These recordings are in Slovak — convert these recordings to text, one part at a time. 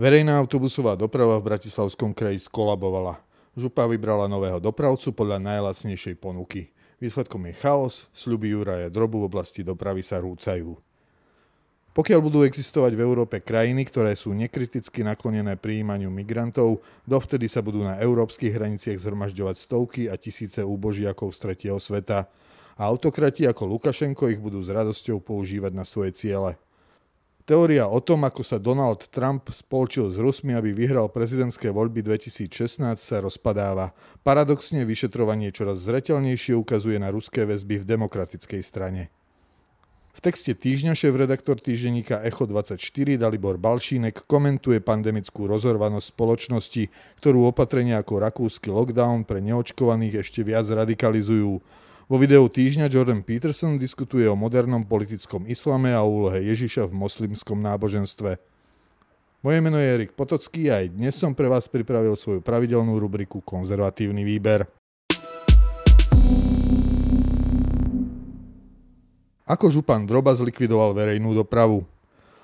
Verejná autobusová doprava v Bratislavskom kraji skolabovala. Župa vybrala nového dopravcu podľa najlasnejšej ponuky. Výsledkom je chaos, sľuby Juraja Drobu v oblasti dopravy sa rúcajú. Pokiaľ budú existovať v Európe krajiny, ktoré sú nekriticky naklonené prijímaniu migrantov, dovtedy sa budú na európskych hraniciach zhromažďovať stovky a tisíce úbožiakov z tretieho sveta a autokrati ako Lukašenko ich budú s radosťou používať na svoje ciele. Teória o tom, ako sa Donald Trump spolčil s Rusmi, aby vyhral prezidentské voľby 2016, sa rozpadáva. Paradoxne vyšetrovanie čoraz zretelnejšie ukazuje na ruské väzby v demokratickej strane. V texte týždňa šéf-redaktor týždenníka Echo24 Dalibor Balšínek komentuje pandemickú rozorvanosť spoločnosti, ktorú opatrenia ako rakúsky lockdown pre neočkovaných ešte viac radikalizujú. Vo videu týždňa Jordan Peterson diskutuje o modernom politickom islame a úlohe Ježiša v moslimskom náboženstve. Moje meno je Erik Potocký a aj dnes som pre vás pripravil svoju pravidelnú rubriku Konzervatívny výber. Ako župan Droba zlikvidoval verejnú dopravu?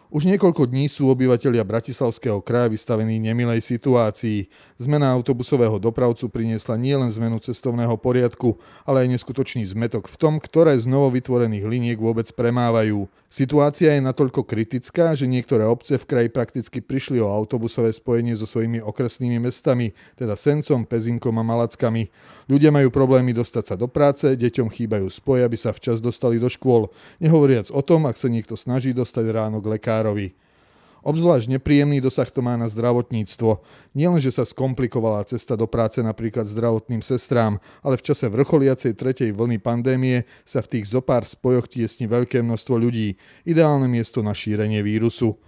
Už niekoľko dní sú obyvatelia Bratislavského kraja vystavení nemilej situácii. Zmena autobusového dopravcu priniesla nielen zmenu cestovného poriadku, ale aj neskutočný zmetok v tom, ktoré z novovytvorených liniek vôbec premávajú. Situácia je natoľko kritická, že niektoré obce v kraji prakticky prišli o autobusové spojenie so svojimi okresnými mestami, teda Sencom, Pezinkom a Malackami. Ľudia majú problémy dostať sa do práce, deťom chýbajú spoje, aby sa včas dostali do škôl. Nehovoriac o tom, ak sa niekto snaží dostať ráno k lekáru lekárovi. Obzvlášť nepríjemný dosah to má na zdravotníctvo. Nielenže sa skomplikovala cesta do práce napríklad zdravotným sestrám, ale v čase vrcholiacej tretej vlny pandémie sa v tých zopár spojoch tiesni veľké množstvo ľudí. Ideálne miesto na šírenie vírusu.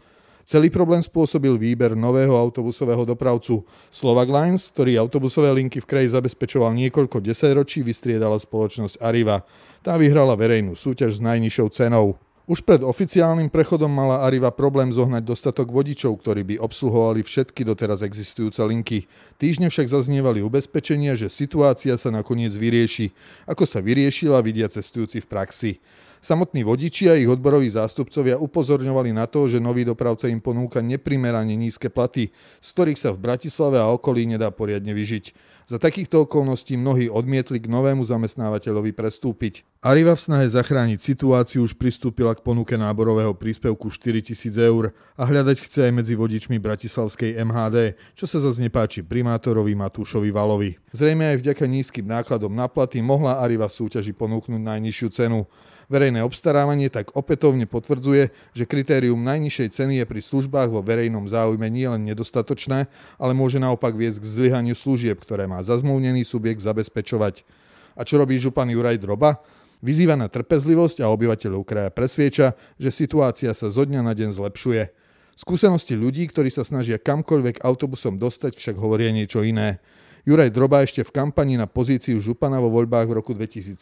Celý problém spôsobil výber nového autobusového dopravcu. Slovak Lines, ktorý autobusové linky v kraji zabezpečoval niekoľko desaťročí, vystriedala spoločnosť Arriva. Tá vyhrala verejnú súťaž s najnižšou cenou. Už pred oficiálnym prechodom mala Arriva problém zohnať dostatok vodičov, ktorí by obsluhovali všetky doteraz existujúce linky. Týždne však zaznievali ubezpečenia, že situácia sa nakoniec vyrieši. Ako sa vyriešila, vidia cestujúci v praxi. Samotní vodiči a ich odboroví zástupcovia upozorňovali na to, že nový dopravca im ponúka neprimerane nízke platy, z ktorých sa v Bratislave a okolí nedá poriadne vyžiť. Za takýchto okolností mnohí odmietli k novému zamestnávateľovi prestúpiť. Arriva v snahe zachrániť situáciu už pristúpila k ponuke náborového príspevku 4000 eur a hľadať chce aj medzi vodičmi bratislavskej MHD, čo sa zase nepáči primátorovi Matúšovi Valovi. Zrejme aj vďaka nízkym nákladom na platy mohla Arriva v súťaži ponúknuť najnižšiu cenu. Verejné obstarávanie tak opätovne potvrdzuje, že kritérium najnižšej ceny je pri službách vo verejnom záujme nielen nedostatočné, ale môže naopak viesť k zlyhaniu služieb, ktoré má zazmluvnený subjekt zabezpečovať. A čo robí župan Juraj Droba? Vyzýva na trpezlivosť a obyvateľov kraja presvieča, že situácia sa zo dňa na deň zlepšuje. Skúsenosti ľudí, ktorí sa snažia kamkoľvek autobusom dostať, však hovoria niečo iné. Juraj Droba ešte v kampani na pozíciu župana vo voľbách v roku 2017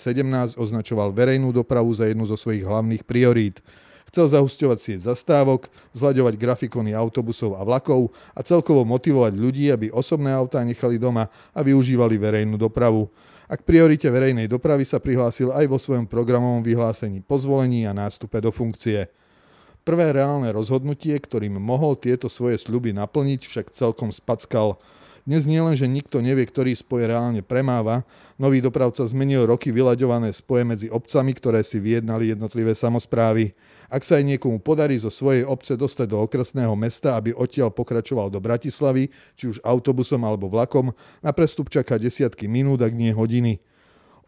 označoval verejnú dopravu za jednu zo svojich hlavných priorít. Chcel zahusťovať sieť zastávok, zľaďovať grafikony autobusov a vlakov a celkovo motivovať ľudí, aby osobné autá nechali doma a využívali verejnú dopravu. A k priorite verejnej dopravy sa prihlásil aj vo svojom programovom vyhlásení pozvolení a nástupe do funkcie. Prvé reálne rozhodnutie, ktorým mohol tieto svoje sľuby naplniť, však celkom spackal – dnes nie len, že nikto nevie, ktorý spoj reálne premáva, nový dopravca zmenil roky vyľaďované spoje medzi obcami, ktoré si vyjednali jednotlivé samozprávy. Ak sa aj niekomu podarí zo svojej obce dostať do okresného mesta, aby odtiaľ pokračoval do Bratislavy, či už autobusom alebo vlakom, na prestup čaká desiatky minút, ak nie hodiny.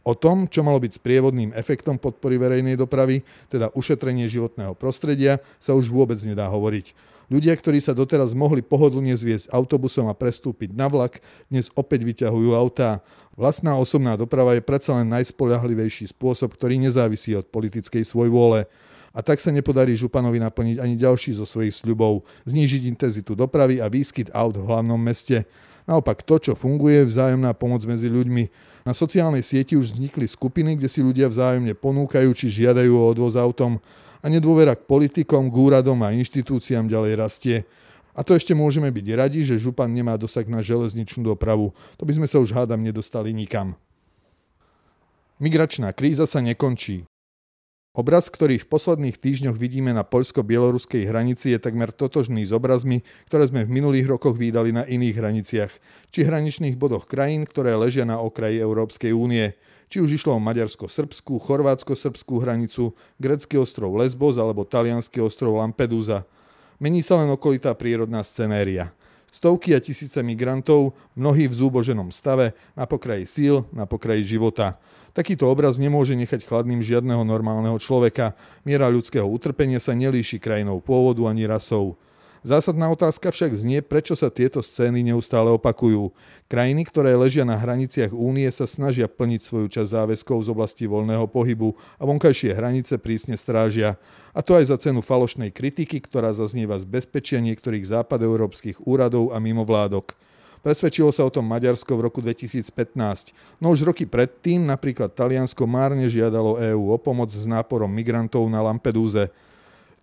O tom, čo malo byť sprievodným efektom podpory verejnej dopravy, teda ušetrenie životného prostredia, sa už vôbec nedá hovoriť. Ľudia, ktorí sa doteraz mohli pohodlne zviesť autobusom a prestúpiť na vlak, dnes opäť vyťahujú autá. Vlastná osobná doprava je predsa len najspolahlivejší spôsob, ktorý nezávisí od politickej svojvôle. A tak sa nepodarí županovi naplniť ani ďalší zo svojich sľubov, znížiť intenzitu dopravy a výskyt aut v hlavnom meste. Naopak to, čo funguje, vzájomná pomoc medzi ľuďmi. Na sociálnej sieti už vznikli skupiny, kde si ľudia vzájomne ponúkajú či žiadajú o odvoz autom a nedôvera k politikom, k úradom a inštitúciám ďalej rastie. A to ešte môžeme byť radi, že župan nemá dosah na železničnú dopravu. To by sme sa už hádam nedostali nikam. Migračná kríza sa nekončí. Obraz, ktorý v posledných týždňoch vidíme na poľsko-bieloruskej hranici, je takmer totožný s obrazmi, ktoré sme v minulých rokoch vydali na iných hraniciach, či hraničných bodoch krajín, ktoré ležia na okraji Európskej únie. Či už išlo o maďarsko-srbskú, chorvátsko-srbskú hranicu, grecký ostrov Lesbos alebo talianský ostrov Lampedusa. Mení sa len okolitá prírodná scenéria. Stovky a tisíce migrantov, mnohí v zúboženom stave, na pokraji síl, na pokraji života. Takýto obraz nemôže nechať chladným žiadneho normálneho človeka. Miera ľudského utrpenia sa nelíši krajinou pôvodu ani rasou. Zásadná otázka však znie, prečo sa tieto scény neustále opakujú. Krajiny, ktoré ležia na hraniciach únie, sa snažia plniť svoju časť záväzkov z oblasti voľného pohybu a vonkajšie hranice prísne strážia. A to aj za cenu falošnej kritiky, ktorá zaznieva z bezpečia niektorých západoeurópskych úradov a mimovládok. Presvedčilo sa o tom Maďarsko v roku 2015. No už roky predtým napríklad Taliansko márne žiadalo EÚ o pomoc s náporom migrantov na Lampedúze.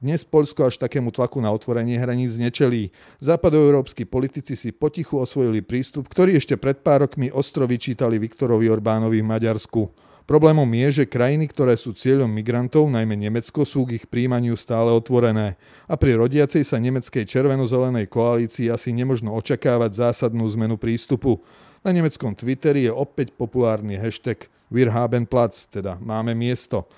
Dnes Poľsko až takému tlaku na otvorenie hraníc nečelí. Západoeurópsky politici si potichu osvojili prístup, ktorý ešte pred pár rokmi ostro vyčítali Viktorovi Orbánovi v Maďarsku. Problémom je, že krajiny, ktoré sú cieľom migrantov, najmä Nemecko, sú k ich príjmaniu stále otvorené. A pri rodiacej sa nemeckej červeno-zelenej koalícii asi nemožno očakávať zásadnú zmenu prístupu. Na nemeckom Twitteri je opäť populárny hashtag Wir haben Platz, teda máme miesto.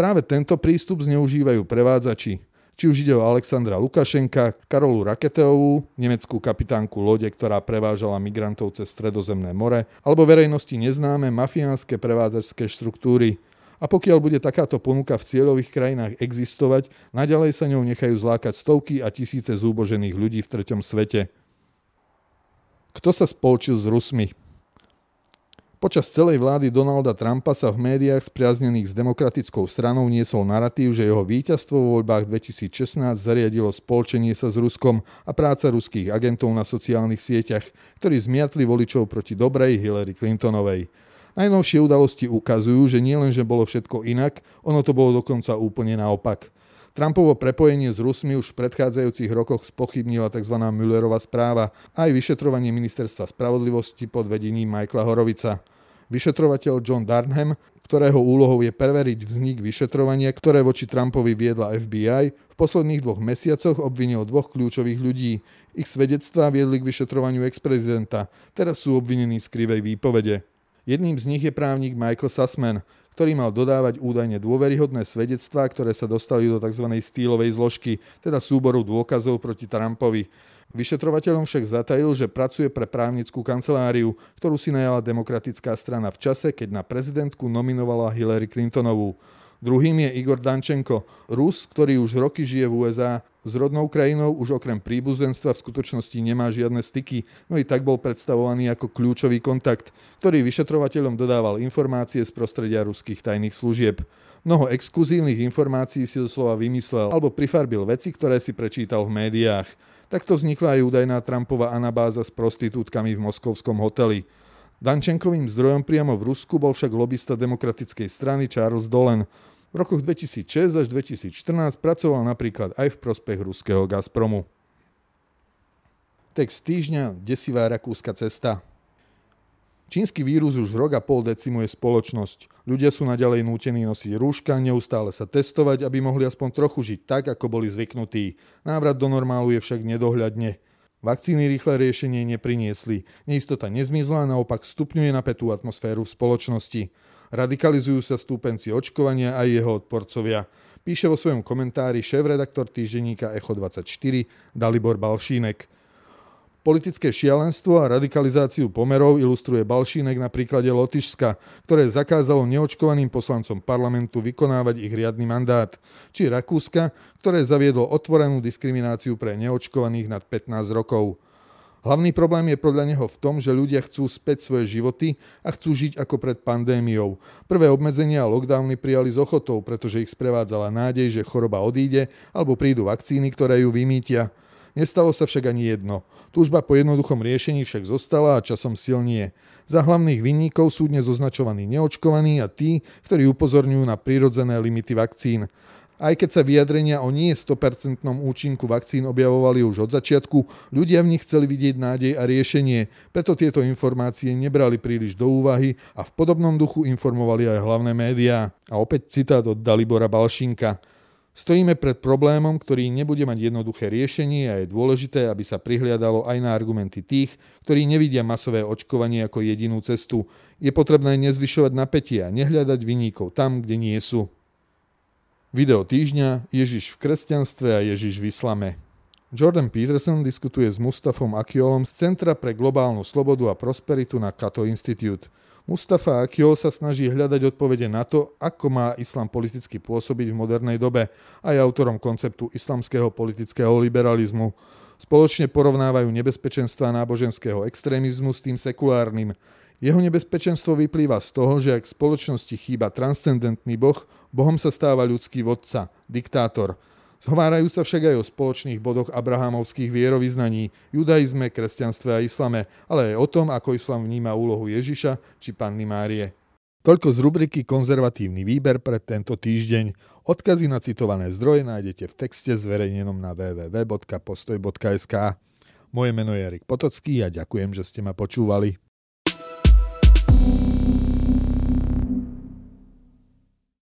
Práve tento prístup zneužívajú prevádzači či už ide o Alexandra Lukašenka, Karolu Raketeovú, nemeckú kapitánku lode, ktorá prevážala migrantov cez Stredozemné more, alebo verejnosti neznáme mafiánske prevádzačské štruktúry. A pokiaľ bude takáto ponuka v cieľových krajinách existovať, naďalej sa ňou nechajú zlákať stovky a tisíce zúbožených ľudí v treťom svete. Kto sa spolčil s Rusmi? Počas celej vlády Donalda Trumpa sa v médiách spriaznených s demokratickou stranou niesol narratív, že jeho víťazstvo vo voľbách 2016 zariadilo spolčenie sa s Ruskom a práca ruských agentov na sociálnych sieťach, ktorí zmiatli voličov proti dobrej Hillary Clintonovej. Najnovšie udalosti ukazujú, že nielen, že bolo všetko inak, ono to bolo dokonca úplne naopak. Trumpovo prepojenie s Rusmi už v predchádzajúcich rokoch spochybnila tzv. Müllerová správa aj vyšetrovanie ministerstva spravodlivosti pod vedením Michaela Horovica. Vyšetrovateľ John Darnham, ktorého úlohou je preveriť vznik vyšetrovania, ktoré voči Trumpovi viedla FBI, v posledných dvoch mesiacoch obvinil dvoch kľúčových ľudí. Ich svedectvá viedli k vyšetrovaniu ex-prezidenta, teraz sú obvinení z krivej výpovede. Jedným z nich je právnik Michael Sussman, ktorý mal dodávať údajne dôveryhodné svedectvá, ktoré sa dostali do tzv. stýlovej zložky, teda súboru dôkazov proti Trumpovi. Vyšetrovateľom však zatajil, že pracuje pre právnickú kanceláriu, ktorú si najala demokratická strana v čase, keď na prezidentku nominovala Hillary Clintonovú. Druhým je Igor Dančenko, Rus, ktorý už roky žije v USA. S rodnou krajinou už okrem príbuzenstva v skutočnosti nemá žiadne styky, no i tak bol predstavovaný ako kľúčový kontakt, ktorý vyšetrovateľom dodával informácie z prostredia ruských tajných služieb. Mnoho exkluzívnych informácií si doslova vymyslel alebo prifarbil veci, ktoré si prečítal v médiách. Takto vznikla aj údajná Trumpova anabáza s prostitútkami v moskovskom hoteli. Dančenkovým zdrojom priamo v Rusku bol však lobista demokratickej strany Charles Dolan, v rokoch 2006 až 2014 pracoval napríklad aj v prospech ruského Gazpromu. Text týždňa Desivá rakúska cesta. Čínsky vírus už rok a pol decimuje spoločnosť. Ľudia sú naďalej nútení nosiť rúška, neustále sa testovať, aby mohli aspoň trochu žiť tak, ako boli zvyknutí. Návrat do normálu je však nedohľadne. Vakcíny rýchle riešenie nepriniesli. Neistota nezmizla, naopak stupňuje napätú atmosféru v spoločnosti. Radikalizujú sa stúpenci očkovania a jeho odporcovia. Píše vo svojom komentári šéf-redaktor týždenníka Echo24 Dalibor Balšínek. Politické šialenstvo a radikalizáciu pomerov ilustruje Balšínek na príklade Lotyšska, ktoré zakázalo neočkovaným poslancom parlamentu vykonávať ich riadny mandát, či Rakúska, ktoré zaviedlo otvorenú diskrimináciu pre neočkovaných nad 15 rokov. Hlavný problém je podľa neho v tom, že ľudia chcú späť svoje životy a chcú žiť ako pred pandémiou. Prvé obmedzenia a lockdowny prijali s ochotou, pretože ich sprevádzala nádej, že choroba odíde alebo prídu vakcíny, ktoré ju vymýtia. Nestalo sa však ani jedno. Túžba po jednoduchom riešení však zostala a časom silnie. Za hlavných vinníkov sú dnes označovaní neočkovaní a tí, ktorí upozorňujú na prírodzené limity vakcín. Aj keď sa vyjadrenia o nie 100% účinku vakcín objavovali už od začiatku, ľudia v nich chceli vidieť nádej a riešenie, preto tieto informácie nebrali príliš do úvahy a v podobnom duchu informovali aj hlavné médiá. A opäť citát od Dalibora Balšinka. Stojíme pred problémom, ktorý nebude mať jednoduché riešenie a je dôležité, aby sa prihliadalo aj na argumenty tých, ktorí nevidia masové očkovanie ako jedinú cestu. Je potrebné nezvyšovať napätie a nehľadať vyníkov tam, kde nie sú. Video týždňa Ježiš v kresťanstve a Ježiš v islame. Jordan Peterson diskutuje s Mustafom Akiolom z Centra pre globálnu slobodu a prosperitu na Cato Institute. Mustafa Akiol sa snaží hľadať odpovede na to, ako má islám politicky pôsobiť v modernej dobe a je autorom konceptu islamského politického liberalizmu. Spoločne porovnávajú nebezpečenstva náboženského extrémizmu s tým sekulárnym. Jeho nebezpečenstvo vyplýva z toho, že ak v spoločnosti chýba transcendentný boh, bohom sa stáva ľudský vodca, diktátor. Zhovárajú sa však aj o spoločných bodoch abrahamovských vierovýznaní, judaizme, kresťanstve a islame, ale aj o tom, ako islam vníma úlohu Ježiša či Panny Márie. Toľko z rubriky Konzervatívny výber pre tento týždeň. Odkazy na citované zdroje nájdete v texte zverejnenom na www.postoj.sk. Moje meno je Erik Potocký a ďakujem, že ste ma počúvali.